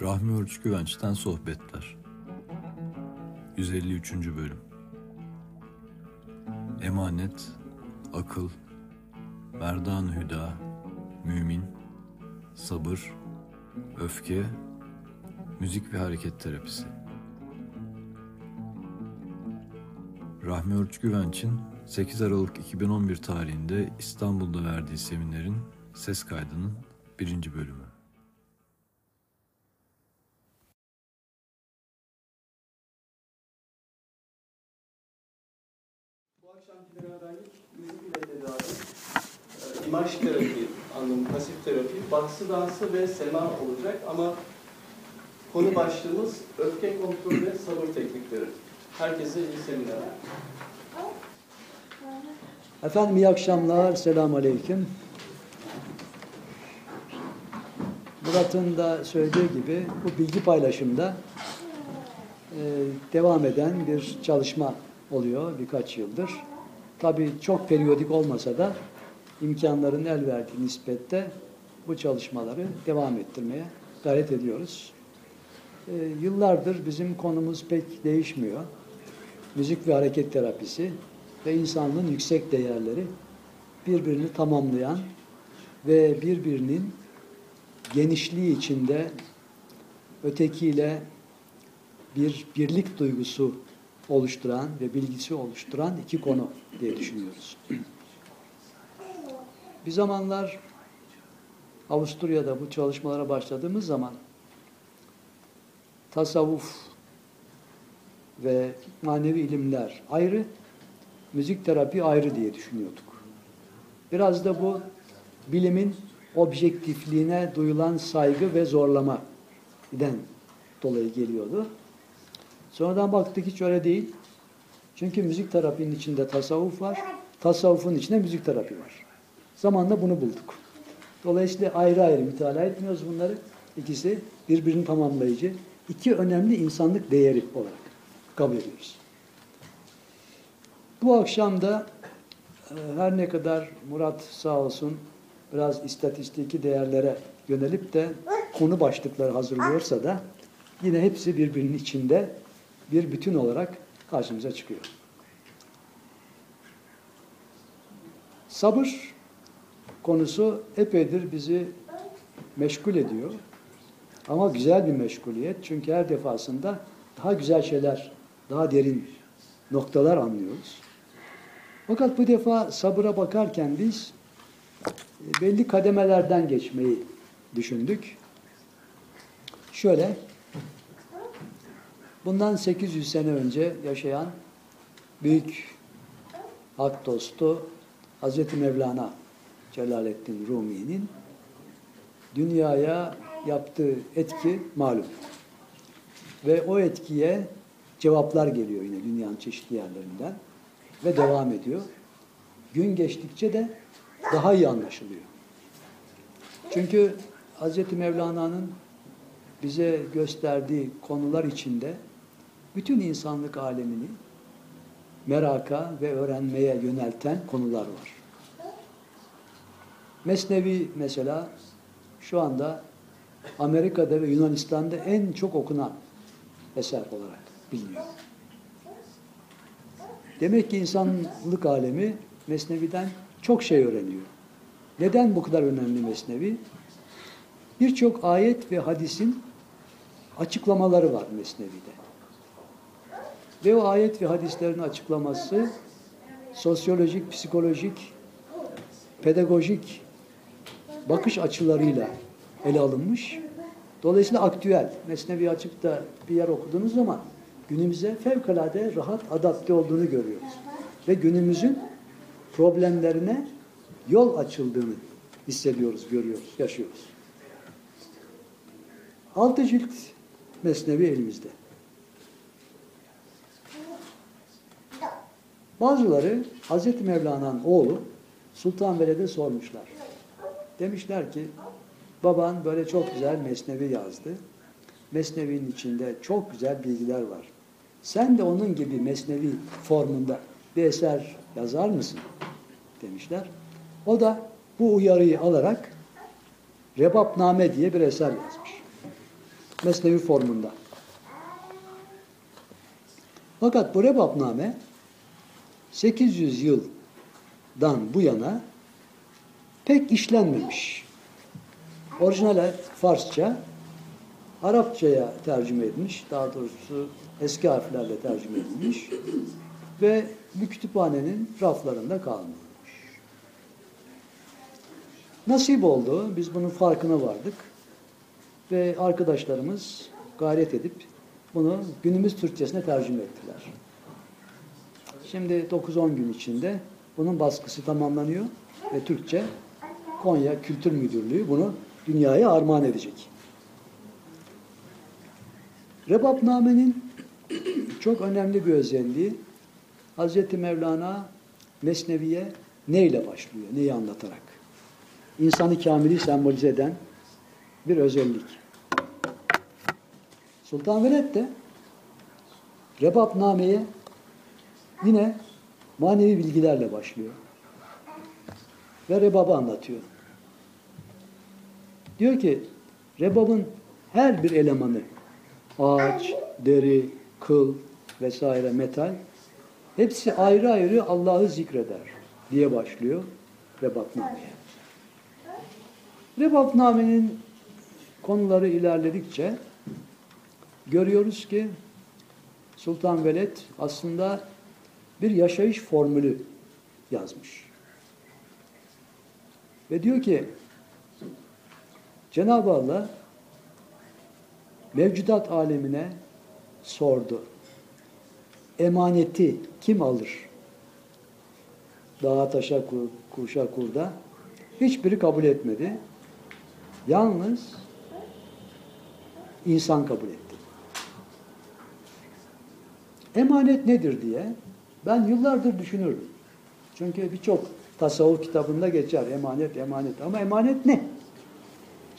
Rahmi Urç Güvenç'ten Sohbetler 153. Bölüm Emanet, Akıl, merdan Hüda, Mümin, Sabır, Öfke, Müzik ve Hareket Terapisi Rahmi Urç Güvenç'in 8 Aralık 2011 tarihinde İstanbul'da verdiği seminerin ses kaydının birinci bölümü. Baksı dansı ve sema olacak ama konu başlığımız öfke kontrolü ve sabır teknikleri. Herkese iyi seminerler. Efendim iyi akşamlar, selamun aleyküm. Murat'ın da söylediği gibi bu bilgi paylaşımda e, devam eden bir çalışma oluyor birkaç yıldır. Tabii çok periyodik olmasa da imkanların el verdiği nispette bu çalışmaları devam ettirmeye gayret ediyoruz. E, yıllardır bizim konumuz pek değişmiyor. Müzik ve hareket terapisi ve insanlığın yüksek değerleri birbirini tamamlayan ve birbirinin genişliği içinde ötekiyle bir birlik duygusu oluşturan ve bilgisi oluşturan iki konu diye düşünüyoruz. Bir zamanlar Avusturya'da bu çalışmalara başladığımız zaman tasavvuf ve manevi ilimler ayrı, müzik terapi ayrı diye düşünüyorduk. Biraz da bu bilimin objektifliğine duyulan saygı ve zorlama den dolayı geliyordu. Sonradan baktık hiç öyle değil. Çünkü müzik terapinin içinde tasavvuf var, tasavvufun içinde müzik terapi var. Zamanla bunu bulduk. Dolayısıyla ayrı ayrı mütalaa etmiyoruz bunları. İkisi birbirini tamamlayıcı, iki önemli insanlık değeri olarak kabul ediyoruz. Bu akşam da e, her ne kadar Murat sağ olsun biraz istatistiki değerlere yönelip de konu başlıkları hazırlıyorsa da yine hepsi birbirinin içinde bir bütün olarak karşımıza çıkıyor. Sabır konusu epeydir bizi meşgul ediyor. Ama güzel bir meşguliyet. Çünkü her defasında daha güzel şeyler, daha derin noktalar anlıyoruz. Fakat bu defa sabıra bakarken biz e, belli kademelerden geçmeyi düşündük. Şöyle, bundan 800 sene önce yaşayan büyük hak dostu Hazreti Mevlana Celaleddin Rumi'nin dünyaya yaptığı etki malum. Ve o etkiye cevaplar geliyor yine dünyanın çeşitli yerlerinden ve devam ediyor. Gün geçtikçe de daha iyi anlaşılıyor. Çünkü Hz. Mevlana'nın bize gösterdiği konular içinde bütün insanlık alemini meraka ve öğrenmeye yönelten konular var. Mesnevi mesela şu anda Amerika'da ve Yunanistan'da en çok okunan eser olarak biliniyor. Demek ki insanlık alemi Mesnevi'den çok şey öğreniyor. Neden bu kadar önemli Mesnevi? Birçok ayet ve hadisin açıklamaları var Mesnevi'de. Ve o ayet ve hadislerin açıklaması sosyolojik, psikolojik, pedagojik bakış açılarıyla ele alınmış. Dolayısıyla aktüel. Mesnevi açıp da bir yer okuduğunuz zaman günümüze fevkalade rahat adapte olduğunu görüyoruz. Ve günümüzün problemlerine yol açıldığını hissediyoruz, görüyoruz, yaşıyoruz. Altı cilt mesnevi elimizde. Bazıları Hazreti Mevlana'nın oğlu Sultan Veled'e sormuşlar. Demişler ki baban böyle çok güzel mesnevi yazdı. Mesnevi'nin içinde çok güzel bilgiler var. Sen de onun gibi mesnevi formunda bir eser yazar mısın? Demişler. O da bu uyarıyı alarak Rebapname diye bir eser yazmış. mesnevi formunda. Fakat bu rebapname 800 yıldan bu yana pek işlenmemiş. Orijinal Farsça, Arapçaya tercüme edilmiş, daha doğrusu eski harflerle tercüme edilmiş ve bu kütüphanenin raflarında kalmış. Nasip oldu, biz bunun farkına vardık ve arkadaşlarımız gayret edip bunu günümüz Türkçesine tercüme ettiler. Şimdi 9-10 gün içinde bunun baskısı tamamlanıyor ve Türkçe Konya Kültür Müdürlüğü bunu dünyaya armağan edecek. Rebapname'nin çok önemli bir özelliği Hz. Mevlana Mesnevi'ye neyle başlıyor, neyi anlatarak? İnsanı kamili sembolize eden bir özellik. Sultan Veled de Rebapname'ye yine manevi bilgilerle başlıyor. Ve rebabı anlatıyor. Diyor ki rebabın her bir elemanı ağaç, deri, kıl vesaire metal hepsi ayrı ayrı Allah'ı zikreder diye başlıyor Rebapname'ye. Rebapname'nin konuları ilerledikçe görüyoruz ki Sultan Veled aslında bir yaşayış formülü yazmış. Ve diyor ki Cenab-ı Allah mevcudat alemine sordu. Emaneti kim alır? Dağa taşa kuşa kurda. Hiçbiri kabul etmedi. Yalnız insan kabul etti. Emanet nedir diye ben yıllardır düşünürdüm. Çünkü birçok tasavvuf kitabında geçer emanet emanet ama emanet ne?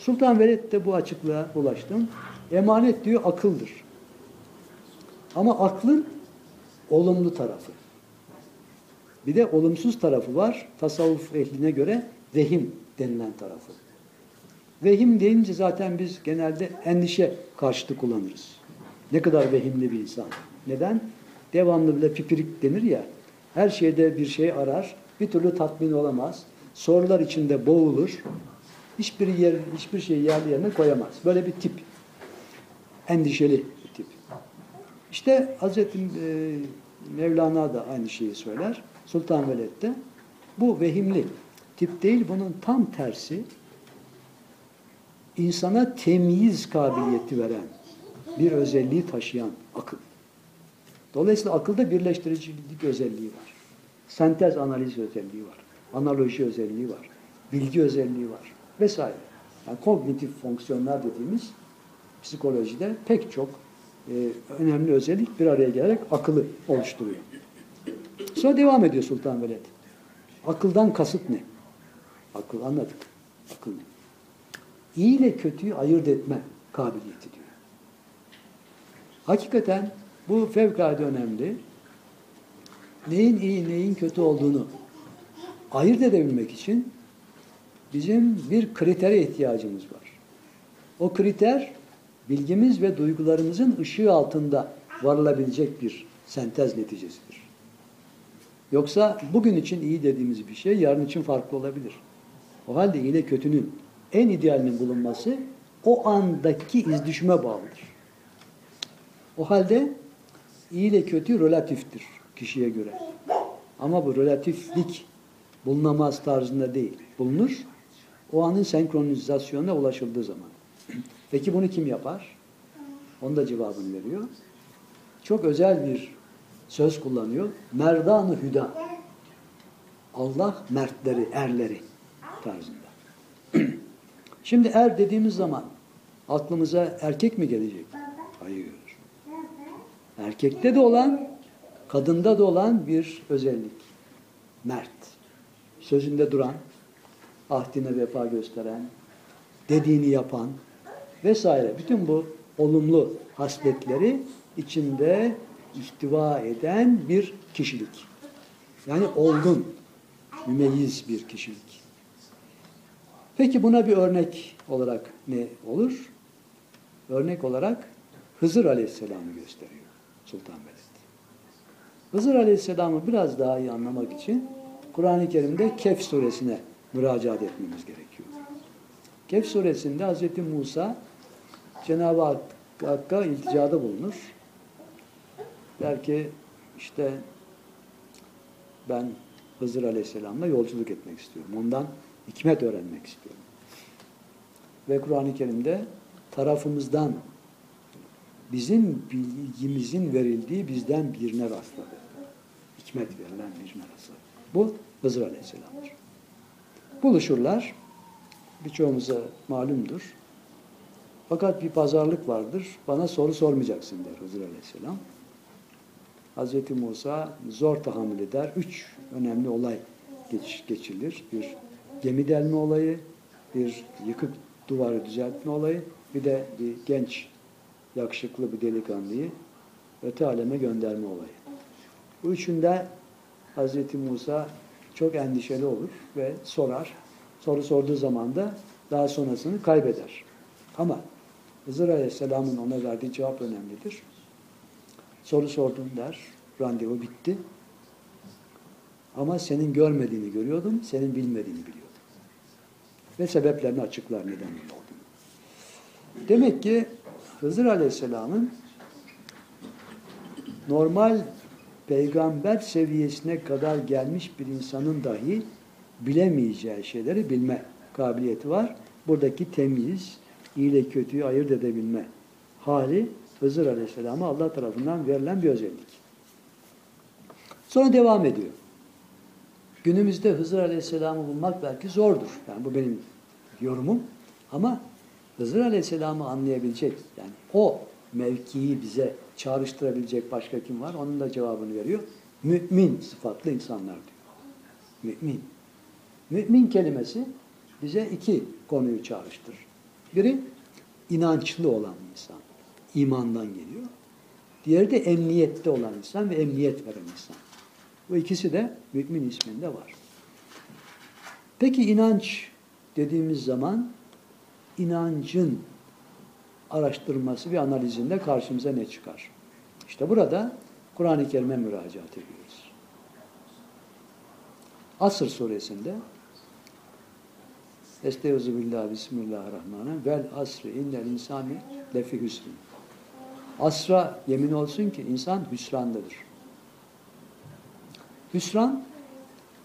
Sultan Veled de bu açıklığa ulaştım. Emanet diyor akıldır. Ama aklın olumlu tarafı. Bir de olumsuz tarafı var. Tasavvuf ehline göre vehim denilen tarafı. Vehim deyince zaten biz genelde endişe karşıtı kullanırız. Ne kadar vehimli bir insan. Neden? Devamlı bile pipirik denir ya. Her şeyde bir şey arar. Bir türlü tatmin olamaz. Sorular içinde boğulur. Hiçbir yer, hiçbir şeyi yerli yerine koyamaz. Böyle bir tip. Endişeli bir tip. İşte Hazreti e, Mevlana da aynı şeyi söyler. Sultan Veled de. Bu vehimli tip değil. Bunun tam tersi insana temyiz kabiliyeti veren bir özelliği taşıyan akıl. Dolayısıyla akılda birleştiricilik özelliği var. Sentez analiz özelliği var. Analoji özelliği var. Bilgi özelliği var. Vesaire. Yani kognitif fonksiyonlar dediğimiz psikolojide pek çok e, önemli özellik bir araya gelerek akıllı oluşturuyor. Sonra devam ediyor Sultan Veled. Akıldan kasıt ne? Akıl anladık. Akıl ne? İyi ile kötüyü ayırt etme kabiliyeti diyor. Hakikaten bu fevkalade önemli. Neyin iyi, neyin kötü olduğunu ayırt edebilmek için bizim bir kritere ihtiyacımız var. O kriter bilgimiz ve duygularımızın ışığı altında varılabilecek bir sentez neticesidir. Yoksa bugün için iyi dediğimiz bir şey yarın için farklı olabilir. O halde iyi ile kötünün en idealinin bulunması o andaki izdüşüme bağlıdır. O halde iyi ile kötü relatiftir kişiye göre. Ama bu relatiflik bulunamaz tarzında değil. Bulunur. O anın senkronizasyonuna ulaşıldığı zaman. Peki bunu kim yapar? Onun da cevabını veriyor. Çok özel bir söz kullanıyor. Merdan-ı hüda. Allah mertleri, erleri tarzında. Şimdi er dediğimiz zaman aklımıza erkek mi gelecek? Hayır. Erkekte de olan, kadında da olan bir özellik. Mert. Sözünde duran, ahdine vefa gösteren, dediğini yapan vesaire. Bütün bu olumlu hasletleri içinde ihtiva eden bir kişilik. Yani olgun, mümeyyiz bir kişilik. Peki buna bir örnek olarak ne olur? örnek olarak Hızır Aleyhisselam'ı gösteriyor Sultanbeyli. Hızır Aleyhisselam'ı biraz daha iyi anlamak için Kur'an-ı Kerim'de Kehf suresine müracaat etmemiz gerekiyor. Kehf suresinde Hz. Musa Cenab-ı Hak- Hakk'a ilticada bulunur. Der ki işte ben Hızır Aleyhisselam'la yolculuk etmek istiyorum. Ondan hikmet öğrenmek istiyorum. Ve Kur'an-ı Kerim'de tarafımızdan bizim bilgimizin verildiği bizden birine rastladı. Hikmet verilen birine rastladı. Bu Hızır Aleyhisselam'dır. Buluşurlar. Birçoğumuza malumdur. Fakat bir pazarlık vardır. Bana soru sormayacaksın der Hızır Aleyhisselam. Hz. Musa zor tahammül eder. Üç önemli olay geç, geçilir. Bir gemi delme olayı, bir yıkık duvarı düzeltme olayı, bir de bir genç, yakışıklı bir delikanlıyı öte aleme gönderme olayı. Bu üçünde Hz. Musa çok endişeli olur ve sorar. Soru sorduğu zaman da daha sonrasını kaybeder. Ama Hızır Aleyhisselam'ın ona verdiği cevap önemlidir. Soru sordum der, randevu bitti. Ama senin görmediğini görüyordum, senin bilmediğini biliyordum. Ve sebeplerini açıklar neden öyle olduğunu. Demek ki Hızır Aleyhisselam'ın normal peygamber seviyesine kadar gelmiş bir insanın dahi bilemeyeceği şeyleri bilme kabiliyeti var. Buradaki temyiz, iyi ile kötüyü ayırt edebilme hali Hızır Aleyhisselam'a Allah tarafından verilen bir özellik. Sonra devam ediyor. Günümüzde Hızır Aleyhisselam'ı bulmak belki zordur. Yani bu benim yorumum. Ama Hızır Aleyhisselam'ı anlayabilecek, yani o mevkiyi bize çağrıştırabilecek başka kim var? Onun da cevabını veriyor. Mümin sıfatlı insanlar diyor. Mümin. Mümin kelimesi bize iki konuyu çağrıştırır. Biri inançlı olan insan. imandan geliyor. Diğeri de emniyette olan insan ve emniyet veren insan. Bu ikisi de mümin isminde var. Peki inanç dediğimiz zaman inancın araştırması ve analizinde karşımıza ne çıkar? İşte burada Kur'an-ı Kerim'e müracaat ediyoruz. Asr suresinde Estaizu billahi bismillahirrahmanirrahim vel asri innel insani lefi hüsrin. Asra yemin olsun ki insan hüsrandadır. Hüsran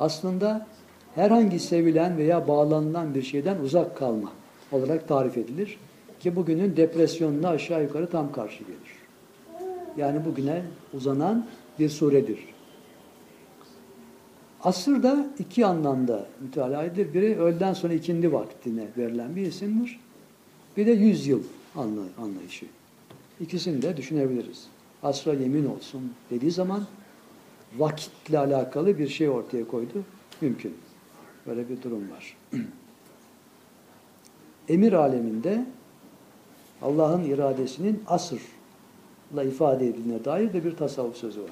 aslında herhangi sevilen veya bağlanılan bir şeyden uzak kalma olarak tarif edilir. Ki bugünün depresyonuna aşağı yukarı tam karşı gelir. Yani bugüne uzanan bir suredir. Asır da iki anlamda mütalaa. Biri öğleden sonra ikindi vaktine verilen bir isimdir. Bir de yüz yıl anlayışı. İkisini de düşünebiliriz. Asra yemin olsun dediği zaman vakitle alakalı bir şey ortaya koydu. Mümkün. Böyle bir durum var. Emir aleminde Allah'ın iradesinin asırla ifade edildiğine dair de bir tasavvuf sözü var.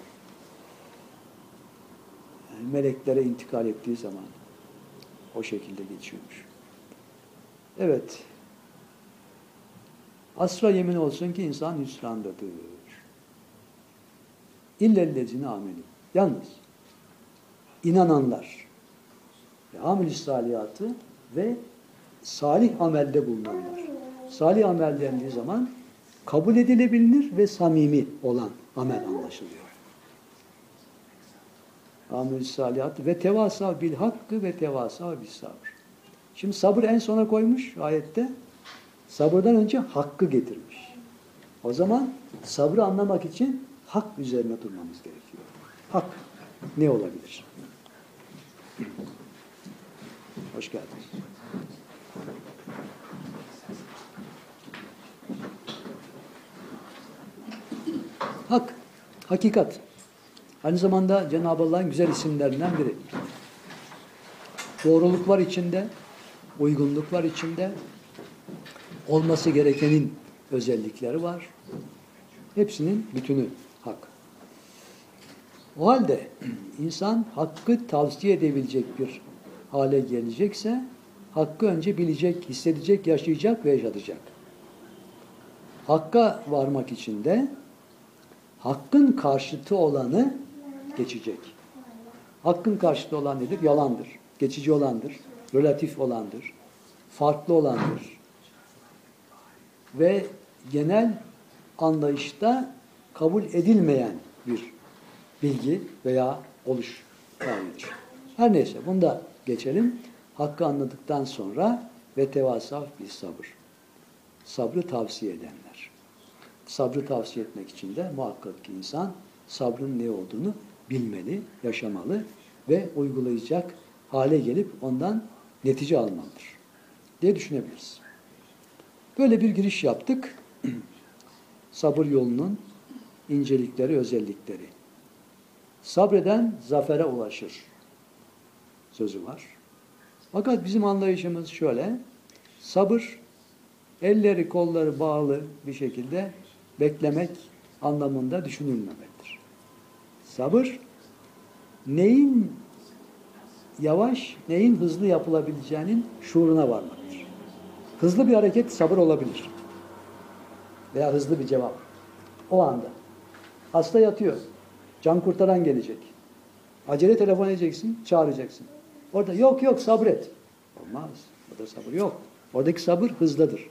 Yani meleklere intikal ettiği zaman o şekilde geçiyormuş. Evet. Asra yemin olsun ki insan hüsrandadır. İllellezine ameli. Yalnız inananlar ve amel salihatı ve salih amelde bulunanlar. Salih amel dendiği zaman kabul edilebilir ve samimi olan amel anlaşılıyor. Amel salihat ve tevasa bil hakkı ve tevasa bil sabır. Şimdi sabır en sona koymuş ayette. Sabırdan önce hakkı getirmiş. O zaman sabrı anlamak için hak üzerine durmamız gerekiyor. Hak ne olabilir? Hoş geldiniz. Hak, hakikat. Aynı zamanda Cenab-ı Allah'ın güzel isimlerinden biri. Doğruluk var içinde, uygunluk var içinde, olması gerekenin özellikleri var. Hepsinin bütünü hak. O halde insan hakkı tavsiye edebilecek bir hale gelecekse hakkı önce bilecek, hissedecek, yaşayacak ve yaşatacak. Hakka varmak için de hakkın karşıtı olanı geçecek. Hakkın karşıtı olan nedir? Yalandır. Geçici olandır. Relatif olandır. Farklı olandır. Ve genel anlayışta kabul edilmeyen bir bilgi veya oluş tarzıdır. Her neyse bunu da geçelim. Hakkı anladıktan sonra ve tevasaf bir sabır. Sabrı tavsiye edenler. Sabrı tavsiye etmek için de muhakkak ki insan sabrın ne olduğunu bilmeli, yaşamalı ve uygulayacak hale gelip ondan netice almalıdır diye düşünebiliriz. Böyle bir giriş yaptık. Sabır yolunun incelikleri, özellikleri. Sabreden zafere ulaşır sözü var. Fakat bizim anlayışımız şöyle. Sabır elleri kolları bağlı bir şekilde beklemek anlamında düşünülmemektir. Sabır neyin yavaş, neyin hızlı yapılabileceğinin şuuruna varmaktır. Hızlı bir hareket sabır olabilir. Veya hızlı bir cevap. O anda. Hasta yatıyor. Can kurtaran gelecek. Acele telefon edeceksin, çağıracaksın. Orada yok yok sabret. Olmaz. Orada sabır yok. Oradaki sabır hızlıdır.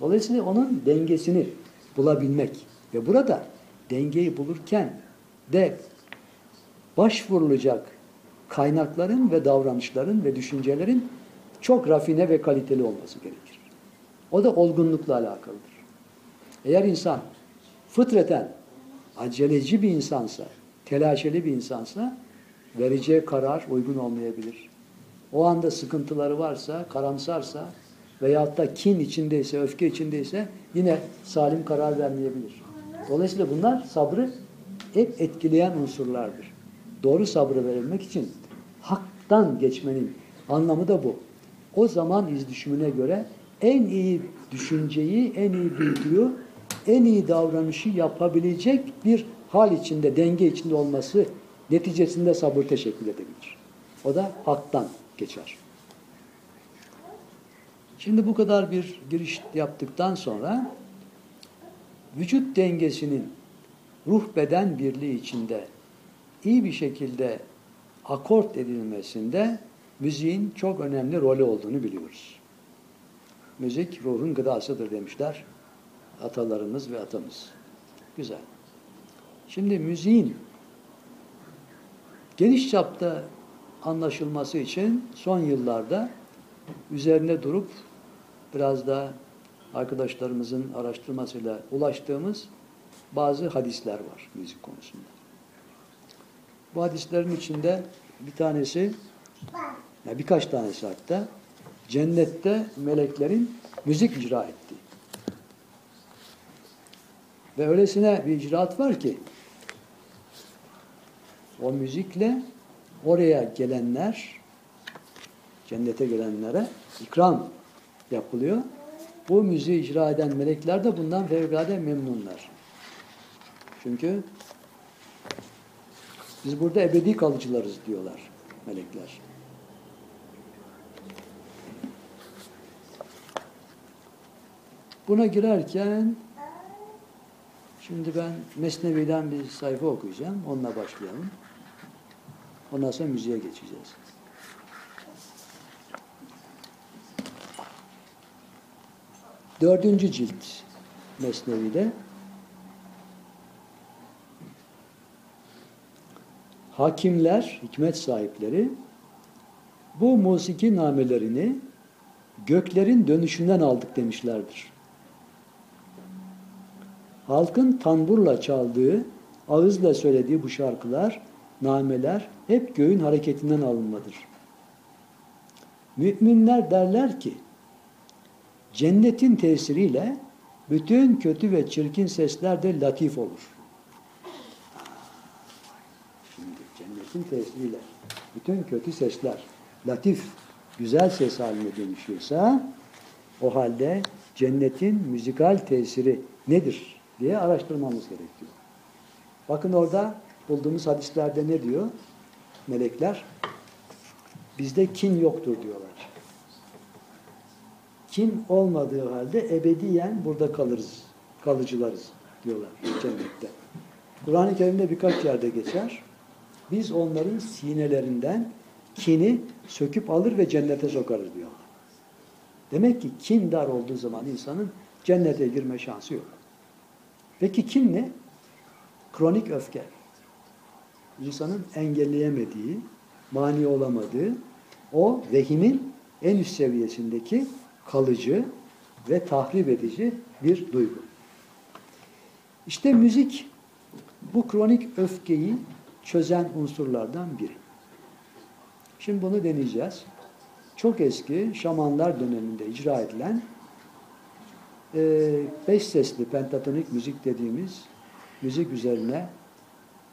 Dolayısıyla onun dengesini bulabilmek ve burada dengeyi bulurken de başvurulacak kaynakların ve davranışların ve düşüncelerin çok rafine ve kaliteli olması gerekir. O da olgunlukla alakalıdır. Eğer insan fıtraten aceleci bir insansa, telaşeli bir insansa vereceği karar uygun olmayabilir. O anda sıkıntıları varsa, karamsarsa veyahut da kin içindeyse, öfke içindeyse yine salim karar vermeyebilir. Dolayısıyla bunlar sabrı hep etkileyen unsurlardır. Doğru sabrı verilmek için haktan geçmenin anlamı da bu. O zaman iz düşümüne göre en iyi düşünceyi, en iyi duyguyu, en iyi davranışı yapabilecek bir hal içinde, denge içinde olması neticesinde sabır teşekkül edebilir. O da haktan geçer. Şimdi bu kadar bir giriş yaptıktan sonra vücut dengesinin ruh beden birliği içinde iyi bir şekilde akort edilmesinde müziğin çok önemli rolü olduğunu biliyoruz. Müzik ruhun gıdasıdır demişler atalarımız ve atamız. Güzel. Şimdi müziğin geniş çapta anlaşılması için son yıllarda üzerine durup biraz da arkadaşlarımızın araştırmasıyla ulaştığımız bazı hadisler var müzik konusunda. Bu hadislerin içinde bir tanesi, ya birkaç tanesi hatta, cennette meleklerin müzik icra ettiği. Ve öylesine bir icraat var ki, o müzikle oraya gelenler, cennete gelenlere ikram yapılıyor. Bu müziği icra eden melekler de bundan fevkalade memnunlar. Çünkü biz burada ebedi kalıcılarız diyorlar melekler. Buna girerken şimdi ben Mesnevi'den bir sayfa okuyacağım. Onunla başlayalım. Ondan sonra müziğe geçeceğiz. Dördüncü cilt Mesnevi'de hakimler, hikmet sahipleri bu musiki namelerini göklerin dönüşünden aldık demişlerdir. Halkın tamburla çaldığı, ağızla söylediği bu şarkılar, nameler hep göğün hareketinden alınmadır. Müminler derler ki, cennetin tesiriyle bütün kötü ve çirkin sesler de latif olur. Şimdi cennetin tesiriyle bütün kötü sesler latif, güzel ses haline dönüşüyorsa o halde cennetin müzikal tesiri nedir diye araştırmamız gerekiyor. Bakın orada bulduğumuz hadislerde ne diyor? Melekler bizde kin yoktur diyorlar. Kin olmadığı halde ebediyen burada kalırız, kalıcılarız diyorlar cennette. Kur'an-ı Kerim'de birkaç yerde geçer. Biz onların sinelerinden kini söküp alır ve cennete sokarız diyorlar. Demek ki kin dar olduğu zaman insanın cennete girme şansı yok. Peki kin ne? Kronik öfke. İnsanın engelleyemediği, mani olamadığı, o vehimin en üst seviyesindeki kalıcı ve tahrip edici bir duygu. İşte müzik bu kronik öfkeyi çözen unsurlardan biri. Şimdi bunu deneyeceğiz. Çok eski şamanlar döneminde icra edilen e, beş sesli pentatonik müzik dediğimiz müzik üzerine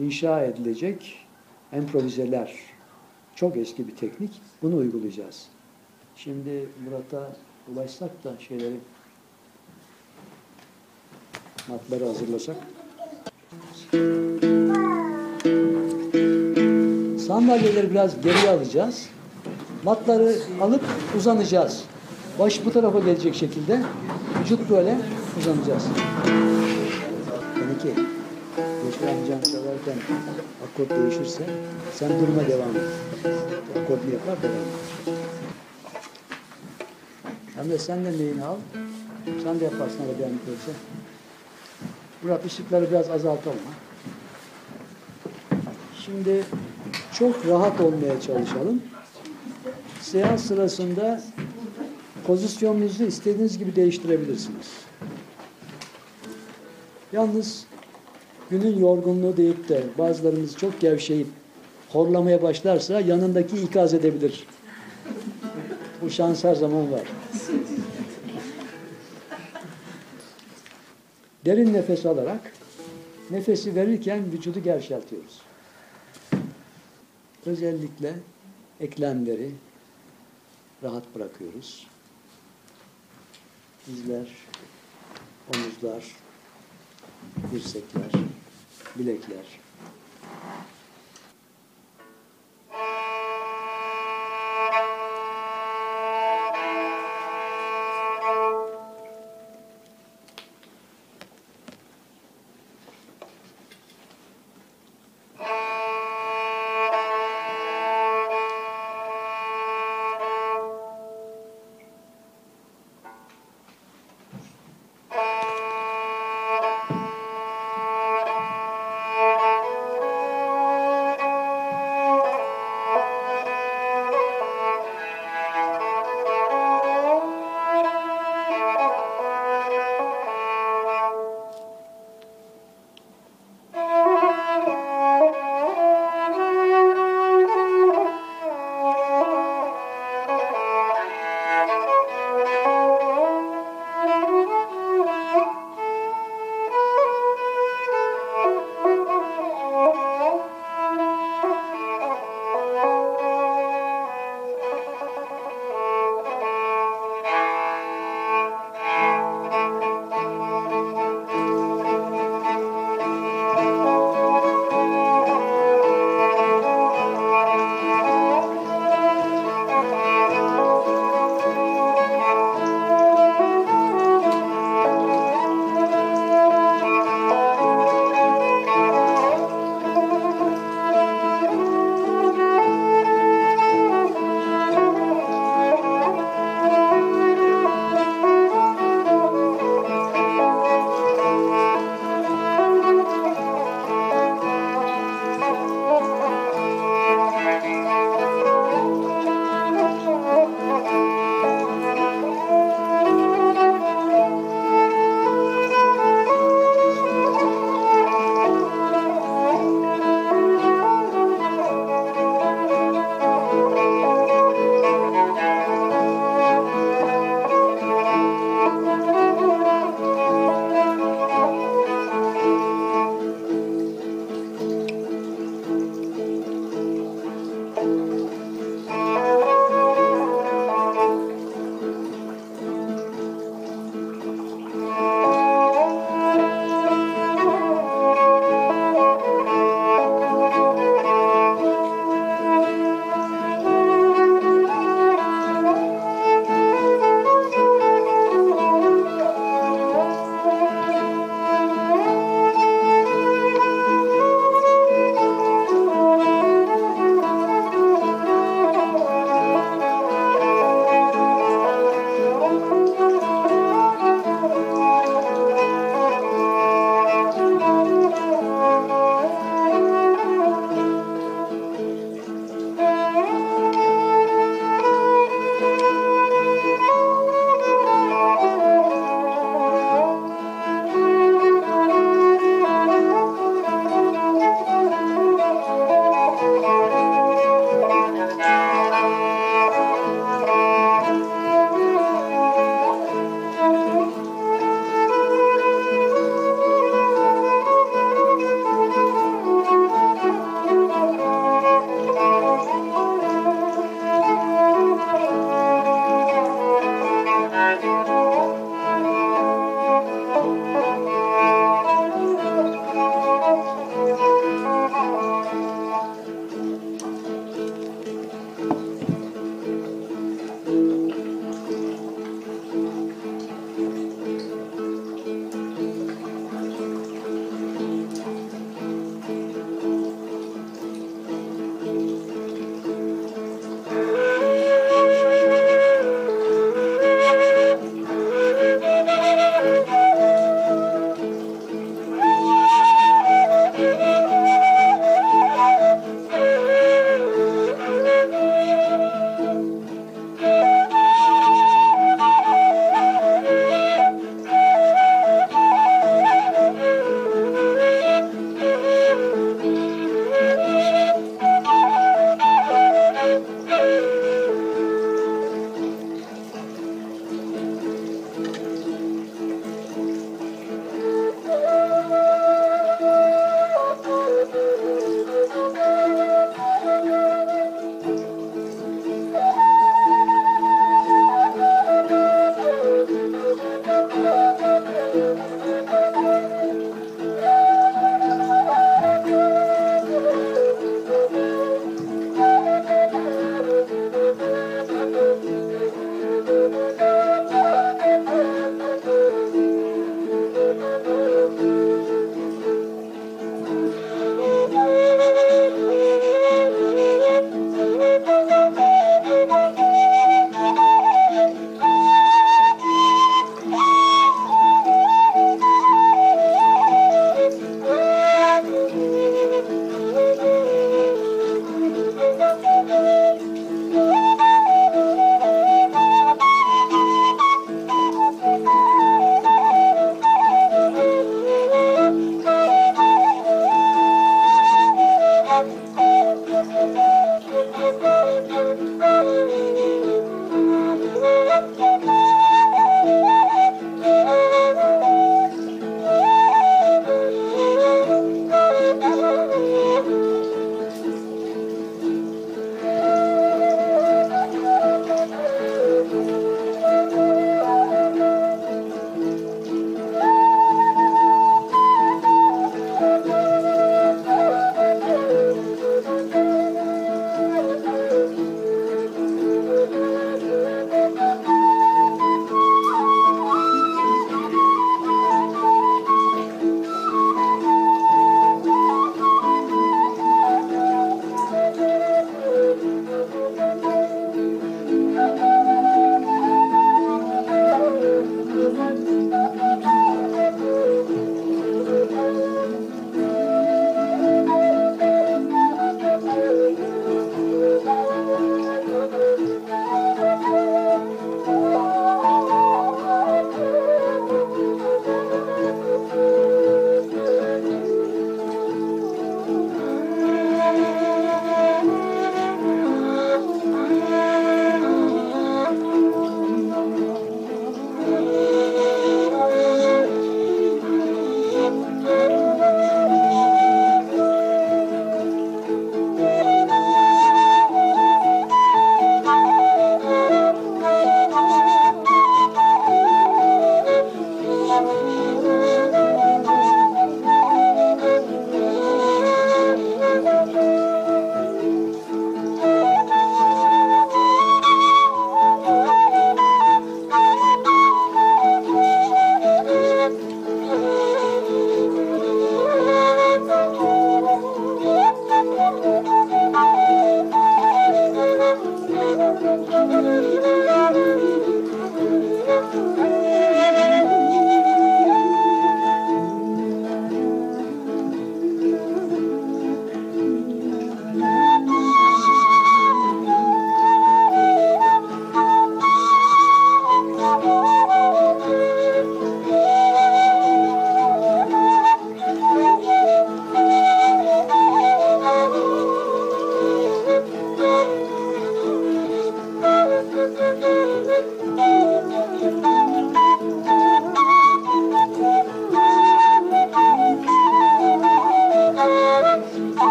inşa edilecek improvizeler. Çok eski bir teknik. Bunu uygulayacağız. Şimdi Murat'a ulaşsak da şeyleri matları hazırlasak. Sandalyeleri biraz geriye alacağız. Matları alıp uzanacağız. Baş bu tarafa gelecek şekilde vücut böyle uzanacağız. Peki. Geçen amcam çalarken akort değişirse sen durma devam et. Akortunu yapar devam et. Hem de sen de neyini al. Sen de yaparsın hadi devam ederse. Murat ışıkları biraz azaltalım. Ha? Şimdi çok rahat olmaya çalışalım. Seans sırasında pozisyonunuzu istediğiniz gibi değiştirebilirsiniz. Yalnız günün yorgunluğu deyip de bazılarımız çok gevşeyip horlamaya başlarsa yanındaki ikaz edebilir. Bu şans her zaman var. Derin nefes alarak nefesi verirken vücudu gevşeltiyoruz. Özellikle eklemleri rahat bırakıyoruz. Dizler, omuzlar, dirsekler, bilekler.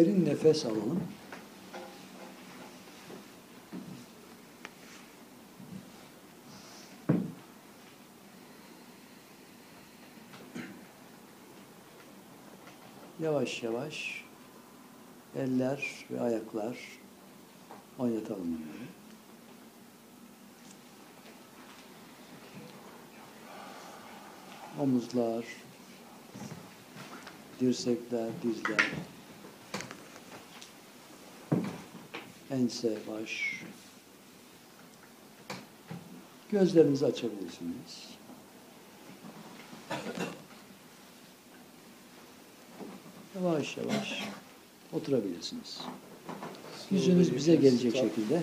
Derin nefes alalım. Yavaş yavaş eller ve ayaklar oynatalım onları. Omuzlar, dirsekler, dizler, ense, baş. Gözlerinizi açabilirsiniz. Yavaş yavaş oturabilirsiniz. Yüzünüz bize gelecek şekilde.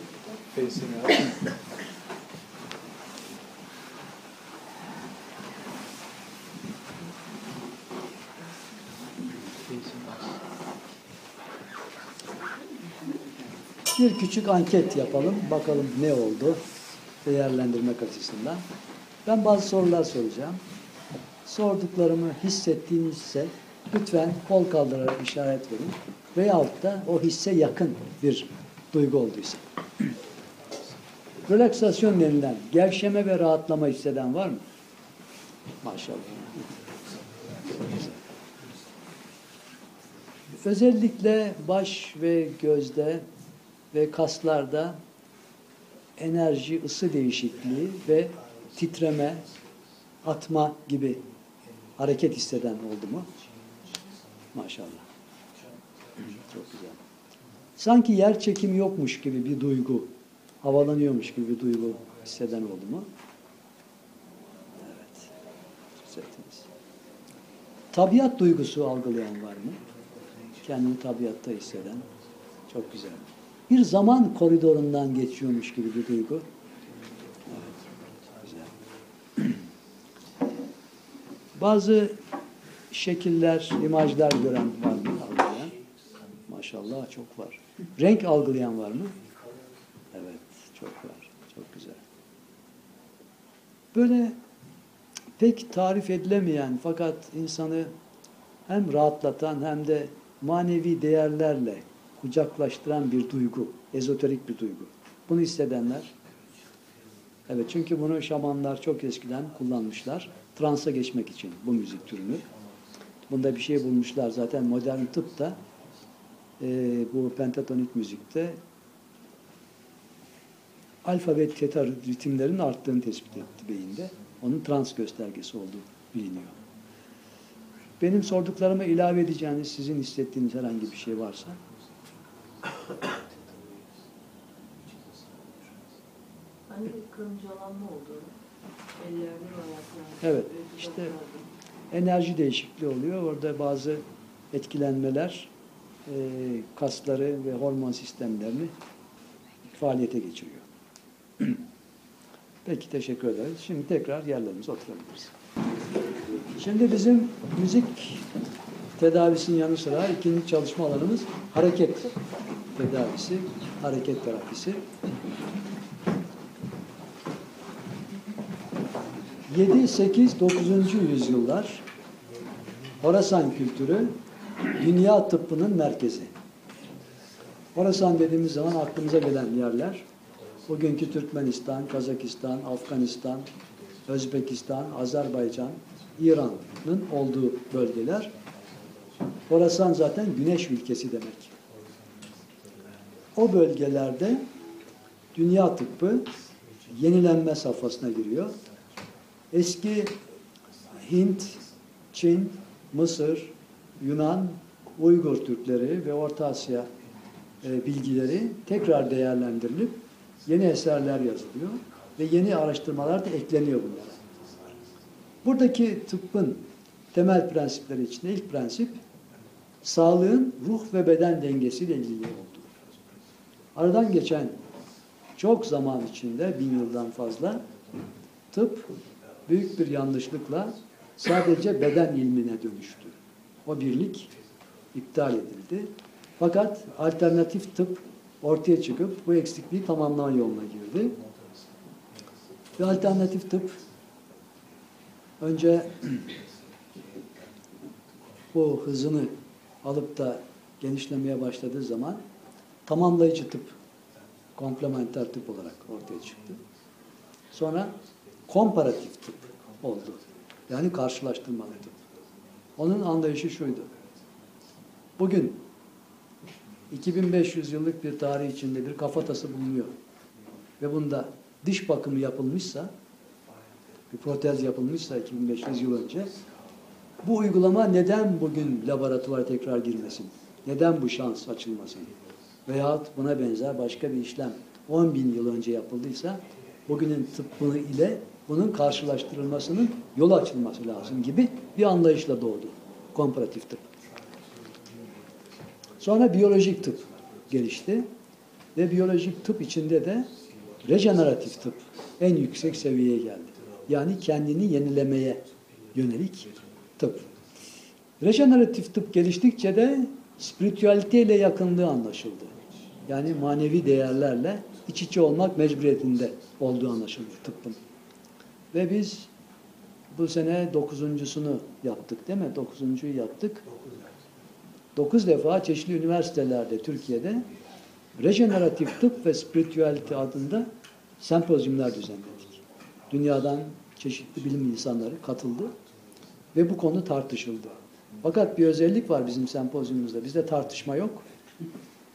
Bir küçük anket yapalım. Bakalım ne oldu değerlendirmek açısından. Ben bazı sorular soracağım. Sorduklarımı hissettiğinizse lütfen kol kaldırarak işaret verin. Veyahut da o hisse yakın bir duygu olduysa. Relaksasyon denilen gevşeme ve rahatlama hisseden var mı? Maşallah. Özellikle baş ve gözde ve kaslarda enerji, ısı değişikliği ve titreme, atma gibi hareket hisseden oldu mu? Maşallah. Çok güzel. Sanki yer çekimi yokmuş gibi bir duygu, havalanıyormuş gibi bir duygu hisseden oldu mu? Evet. Hissettiniz. Tabiat duygusu algılayan var mı? Kendini tabiatta hisseden. Çok güzel. Bir zaman koridorundan geçiyormuş gibi bir duygu. Bazı şekiller, imajlar gören var mı? Algılayan? Maşallah çok var. Renk algılayan var mı? Evet, çok var. Çok güzel. Böyle pek tarif edilemeyen fakat insanı hem rahatlatan hem de manevi değerlerle kucaklaştıran bir duygu, ezoterik bir duygu. Bunu hissedenler, evet çünkü bunu şamanlar çok eskiden kullanmışlar. Transa geçmek için bu müzik türünü. Bunda bir şey bulmuşlar zaten modern tıp da e, bu pentatonik müzikte alfa ve teta ritimlerin arttığını tespit etti beyinde. Onun trans göstergesi olduğu biliniyor. Benim sorduklarıma ilave edeceğiniz, sizin hissettiğiniz herhangi bir şey varsa Hani kırıncalanma oldu. Ellerde ve ayaklarda. Evet, Ve işte enerji değişikliği oluyor. Orada bazı etkilenmeler e, kasları ve hormon sistemlerini faaliyete geçiriyor. Peki teşekkür ederiz. Şimdi tekrar yerlerimize oturabiliriz. Şimdi bizim müzik tedavisinin yanı sıra ikinci çalışma alanımız hareket tedavisi, hareket terapisi. 7, 8, 9. yüzyıllar Horasan kültürü dünya tıbbının merkezi. Horasan dediğimiz zaman aklımıza gelen yerler bugünkü Türkmenistan, Kazakistan, Afganistan, Özbekistan, Azerbaycan, İran'ın olduğu bölgeler. Horasan zaten güneş ülkesi demek. O bölgelerde dünya tıbbı yenilenme safhasına giriyor. Eski Hint, Çin, Mısır, Yunan, Uygur Türkleri ve Orta Asya e, bilgileri tekrar değerlendirilip yeni eserler yazılıyor ve yeni araştırmalar da ekleniyor bunlara. Buradaki tıbbın temel prensipleri içinde ilk prensip sağlığın ruh ve beden dengesiyle ilgili olduğu. Aradan geçen çok zaman içinde, bin yıldan fazla tıp büyük bir yanlışlıkla sadece beden ilmine dönüştü. O birlik iptal edildi. Fakat alternatif tıp ortaya çıkıp bu eksikliği tamamlama yoluna girdi. Ve alternatif tıp önce bu hızını alıp da genişlemeye başladığı zaman tamamlayıcı tıp, komplementer tıp olarak ortaya çıktı. Sonra komparatif tıp oldu. Yani karşılaştırmalı tıp. Onun anlayışı şuydu. Bugün 2500 yıllık bir tarih içinde bir kafatası bulunuyor. Ve bunda diş bakımı yapılmışsa, bir protez yapılmışsa 2500 yıl önce, bu uygulama neden bugün laboratuvara tekrar girmesin? Neden bu şans açılmasın? Veyahut buna benzer başka bir işlem 10 bin yıl önce yapıldıysa bugünün tıbbı ile bunun karşılaştırılmasının yolu açılması lazım gibi bir anlayışla doğdu. Komparatif tıp. Sonra biyolojik tıp gelişti ve biyolojik tıp içinde de rejeneratif tıp en yüksek seviyeye geldi. Yani kendini yenilemeye yönelik tıp. Rejeneratif tıp geliştikçe de spiritüalite ile yakınlığı anlaşıldı. Yani manevi değerlerle iç içe olmak mecburiyetinde olduğu anlaşıldı tıbbın. Ve biz bu sene dokuzuncusunu yaptık değil mi? Dokuzuncuyu yaptık. Dokuz defa çeşitli üniversitelerde Türkiye'de rejeneratif tıp ve spiritüalite adında sempozyumlar düzenledik. Dünyadan çeşitli bilim insanları katıldı ve bu konu tartışıldı. Fakat bir özellik var bizim sempozyumumuzda. Bizde tartışma yok.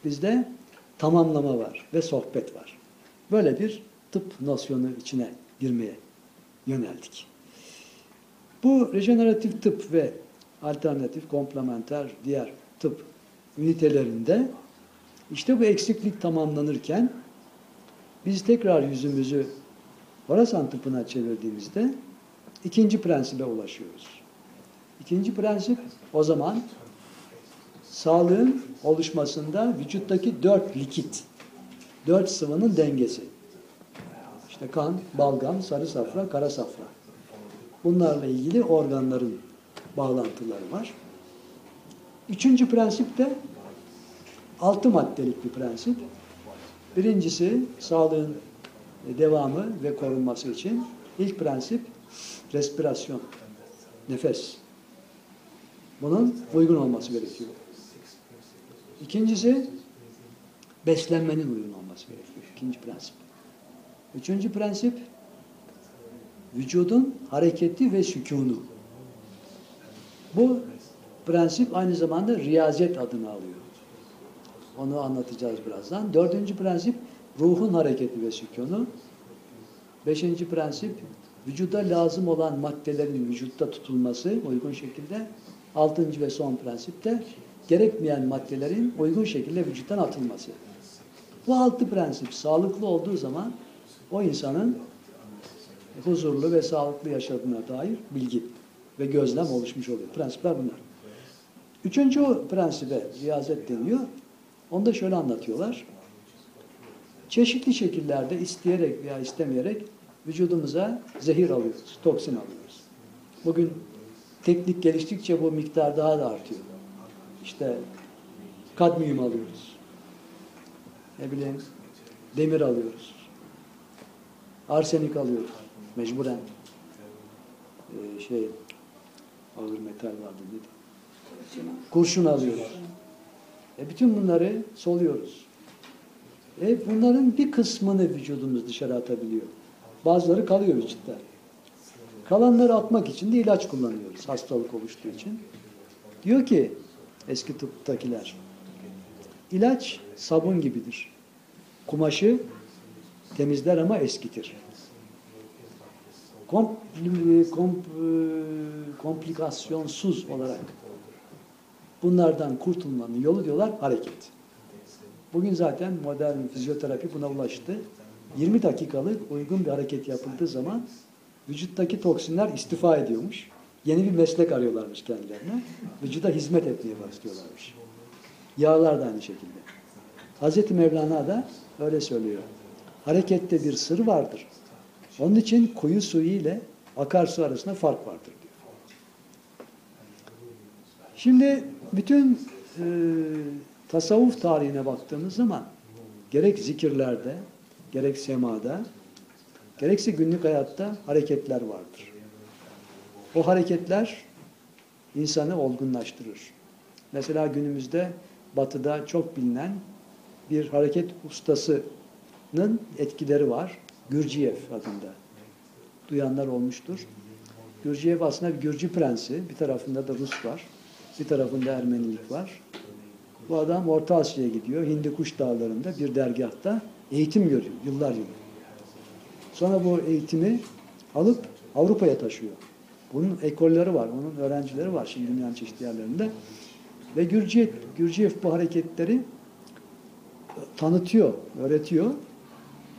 Bizde tamamlama var ve sohbet var. Böyle bir tıp nosyonu içine girmeye yöneldik. Bu rejeneratif tıp ve alternatif, komplementer diğer tıp ünitelerinde işte bu eksiklik tamamlanırken biz tekrar yüzümüzü Horasan tıpına çevirdiğimizde ikinci prensibe ulaşıyoruz. İkinci prensip o zaman sağlığın oluşmasında vücuttaki dört likit, dört sıvının dengesi. İşte kan, balgam, sarı safra, kara safra. Bunlarla ilgili organların bağlantıları var. Üçüncü prensip de altı maddelik bir prensip. Birincisi sağlığın devamı ve korunması için ilk prensip respirasyon, nefes. Bunun uygun olması gerekiyor. İkincisi beslenmenin uygun olması gerekiyor. İkinci prensip. Üçüncü prensip vücudun hareketi ve sükunu. Bu prensip aynı zamanda riyazet adını alıyor. Onu anlatacağız birazdan. Dördüncü prensip ruhun hareketi ve sükunu. Beşinci prensip vücuda lazım olan maddelerin vücutta tutulması uygun şekilde. Altıncı ve son prensip de gerekmeyen maddelerin uygun şekilde vücuttan atılması. Bu altı prensip sağlıklı olduğu zaman o insanın huzurlu ve sağlıklı yaşadığına dair bilgi ve gözlem oluşmuş oluyor. Prensipler bunlar. Üçüncü prensibe riyazet deniyor. Onu da şöyle anlatıyorlar. Çeşitli şekillerde isteyerek veya istemeyerek vücudumuza zehir alıyoruz, toksin alıyoruz. Bugün teknik geliştikçe bu miktar daha da artıyor. İşte kadmiyum alıyoruz. Ne bileyim demir alıyoruz. Arsenik alıyoruz. Mecburen. Ee, şey ağır metal vardı neydi? Kurşun alıyoruz. E bütün bunları soluyoruz. E bunların bir kısmını vücudumuz dışarı atabiliyor. Bazıları kalıyor vücutta. Kalanları atmak için de ilaç kullanıyoruz hastalık oluştuğu için. Diyor ki eski tıptakiler, ilaç sabun gibidir. Kumaşı temizler ama eskitir. Kom, kom, komplikasyonsuz olarak bunlardan kurtulmanın yolu diyorlar hareket. Bugün zaten modern fizyoterapi buna ulaştı. 20 dakikalık uygun bir hareket yapıldığı zaman vücuttaki toksinler istifa ediyormuş. Yeni bir meslek arıyorlarmış kendilerine. Vücuda hizmet etmeye başlıyorlarmış. Yağlar da aynı şekilde. Hazreti Mevlana da öyle söylüyor. Harekette bir sır vardır. Onun için kuyu suyu ile akarsu arasında fark vardır diyor. Şimdi bütün e, tasavvuf tarihine baktığımız zaman gerek zikirlerde, gerek semada, gerekse günlük hayatta hareketler vardır. O hareketler insanı olgunlaştırır. Mesela günümüzde batıda çok bilinen bir hareket ustasının etkileri var. Gürciyev adında. Duyanlar olmuştur. Gürciyev aslında bir Gürcü prensi. Bir tarafında da Rus var. Bir tarafında Ermenilik var. Bu adam Orta Asya'ya gidiyor. Hindi Kuş Dağları'nda bir dergahta eğitim görüyor. Yıllar yılı. Sonra bu eğitimi alıp Avrupa'ya taşıyor. Bunun ekolleri var, onun öğrencileri var şimdi dünyanın çeşitli yerlerinde. Ve Gürciyev, Gürciyev bu hareketleri tanıtıyor, öğretiyor.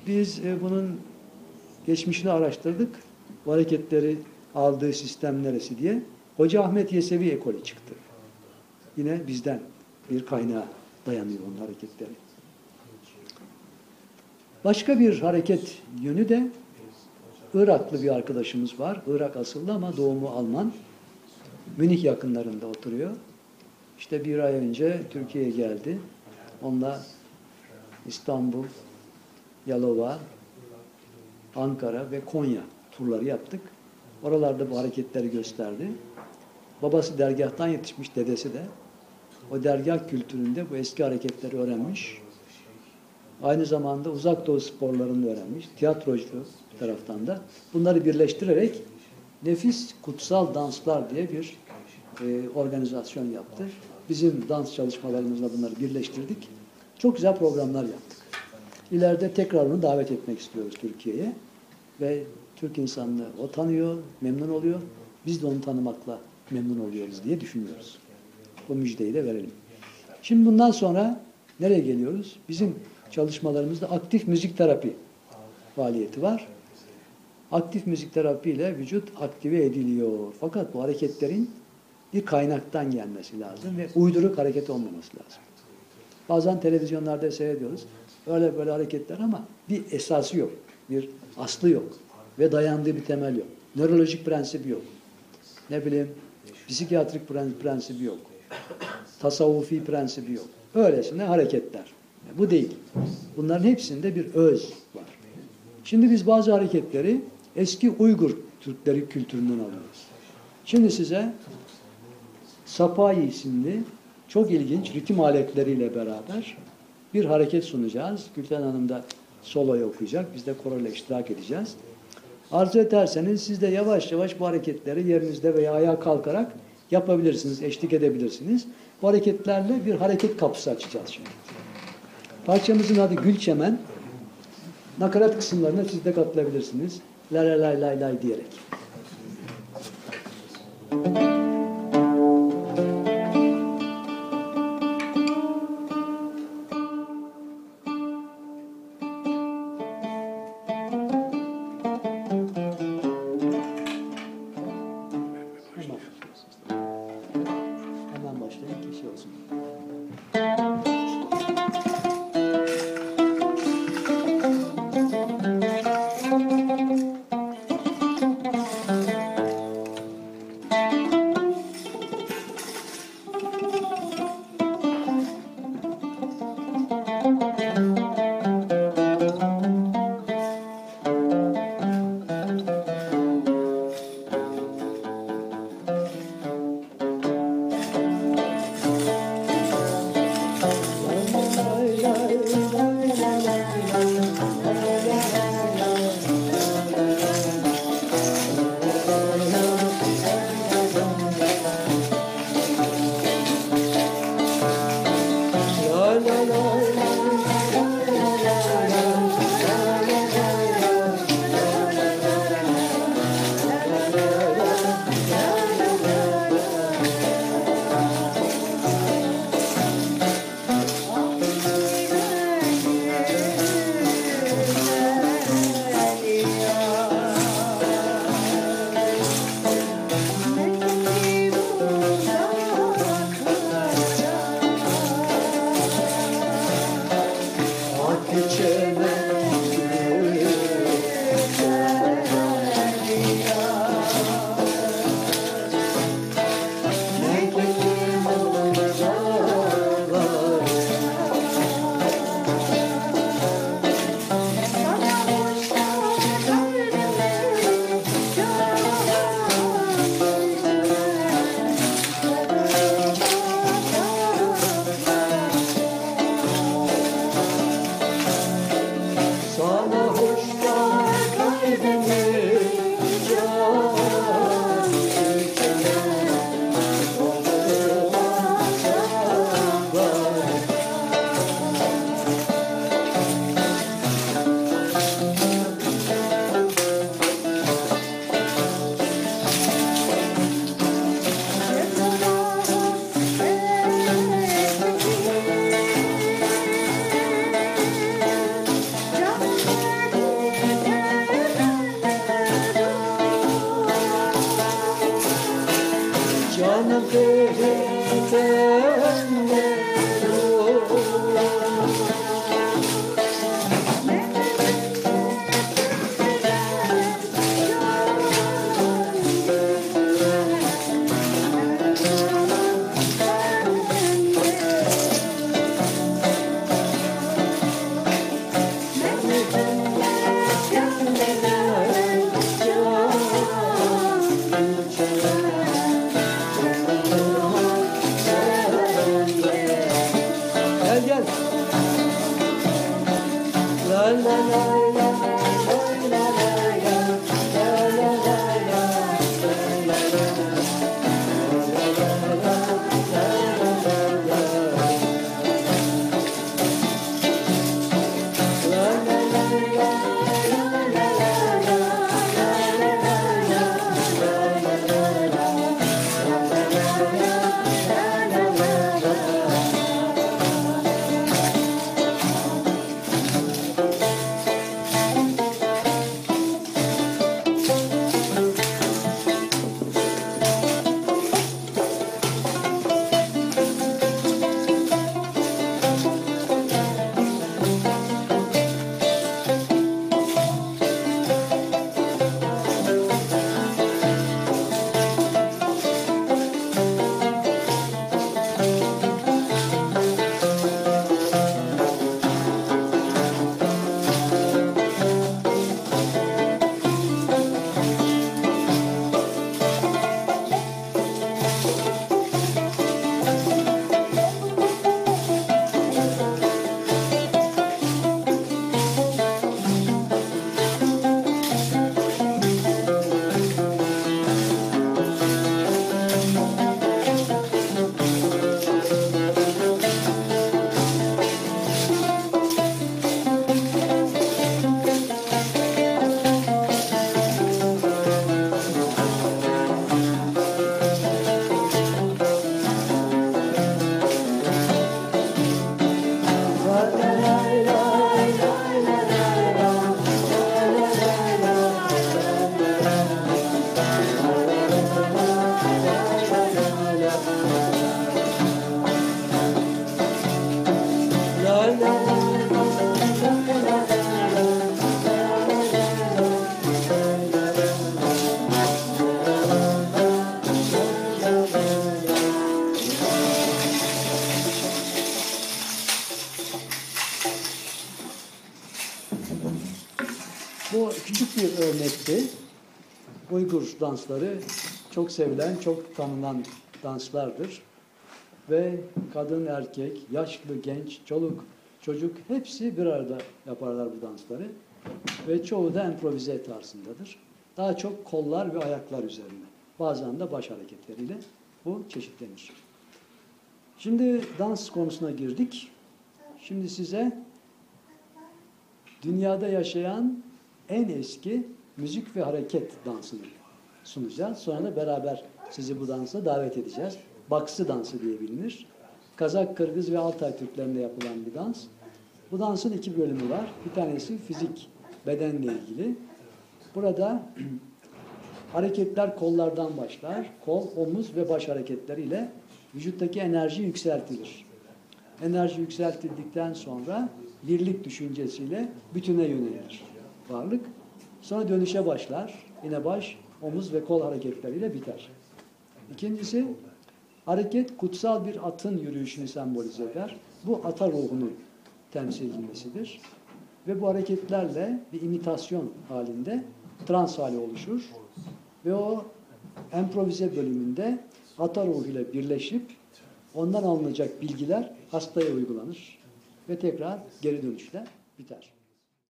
Biz e, bunun geçmişini araştırdık. Bu hareketleri aldığı sistem neresi diye. Hoca Ahmet Yesevi ekolü çıktı. Yine bizden bir kaynağa dayanıyor onun hareketleri. Başka bir hareket yönü de Iraklı bir arkadaşımız var. Irak asıllı ama doğumu Alman. Münih yakınlarında oturuyor. İşte bir ay önce Türkiye'ye geldi. Onunla İstanbul, Yalova, Ankara ve Konya turları yaptık. Oralarda bu hareketleri gösterdi. Babası dergahtan yetişmiş, dedesi de. O dergah kültüründe bu eski hareketleri öğrenmiş. Aynı zamanda uzak doğu sporlarını öğrenmiş. Tiyatrocu taraftan da. Bunları birleştirerek nefis kutsal danslar diye bir e, organizasyon yaptı. Bizim dans çalışmalarımızla bunları birleştirdik. Çok güzel programlar yaptık. İleride tekrar onu davet etmek istiyoruz Türkiye'ye. Ve Türk insanını o tanıyor, memnun oluyor. Biz de onu tanımakla memnun oluyoruz diye düşünüyoruz. Bu müjdeyi de verelim. Şimdi bundan sonra nereye geliyoruz? Bizim çalışmalarımızda aktif müzik terapi faaliyeti var. Aktif müzik terapi ile vücut aktive ediliyor. Fakat bu hareketlerin bir kaynaktan gelmesi lazım ve uyduruk hareket olmaması lazım. Bazen televizyonlarda seyrediyoruz. Öyle böyle hareketler ama bir esası yok. Bir aslı yok. Ve dayandığı bir temel yok. Nörolojik prensibi yok. Ne bileyim psikiyatrik prensibi yok. Tasavvufi prensibi yok. Öylesine hareketler. Bu değil. Bunların hepsinde bir öz var. Şimdi biz bazı hareketleri eski Uygur Türkleri kültüründen alıyoruz. Şimdi size Sapai isimli çok ilginç ritim aletleriyle beraber bir hareket sunacağız. Gülten Hanım da soloyu okuyacak. Biz de koroyla iştirak edeceğiz. Arzu ederseniz siz de yavaş yavaş bu hareketleri yerinizde veya ayağa kalkarak yapabilirsiniz, eşlik edebilirsiniz. Bu hareketlerle bir hareket kapısı açacağız şimdi. Parçamızın adı Gülçemen. Nakarat kısımlarına siz de katılabilirsiniz. Lay lay lay lay lay diyerek. Hemen Uygur dansları çok sevilen, çok tanınan danslardır. Ve kadın, erkek, yaşlı, genç, çoluk, çocuk hepsi bir arada yaparlar bu dansları. Ve çoğu da improvize tarzındadır. Daha çok kollar ve ayaklar üzerine. Bazen de baş hareketleriyle bu çeşitlenir. Şimdi dans konusuna girdik. Şimdi size dünyada yaşayan en eski müzik ve hareket dansını sunacağız. Sonra da beraber sizi bu dansa davet edeceğiz. Baksı dansı diye bilinir. Kazak, Kırgız ve Altay Türklerinde yapılan bir dans. Bu dansın iki bölümü var. Bir tanesi fizik, bedenle ilgili. Burada hareketler kollardan başlar. Kol, omuz ve baş hareketleriyle vücuttaki enerji yükseltilir. Enerji yükseltildikten sonra birlik düşüncesiyle bütüne yönelir varlık. Sonra dönüşe başlar. Yine baş, omuz ve kol hareketleriyle biter. İkincisi hareket kutsal bir atın yürüyüşünü sembolize eder. Bu ata ruhunu temsil edilmesidir. Ve bu hareketlerle bir imitasyon halinde trans hali oluşur. Ve o improvize bölümünde ata ruhuyla birleşip ondan alınacak bilgiler hastaya uygulanır ve tekrar geri dönüşle biter.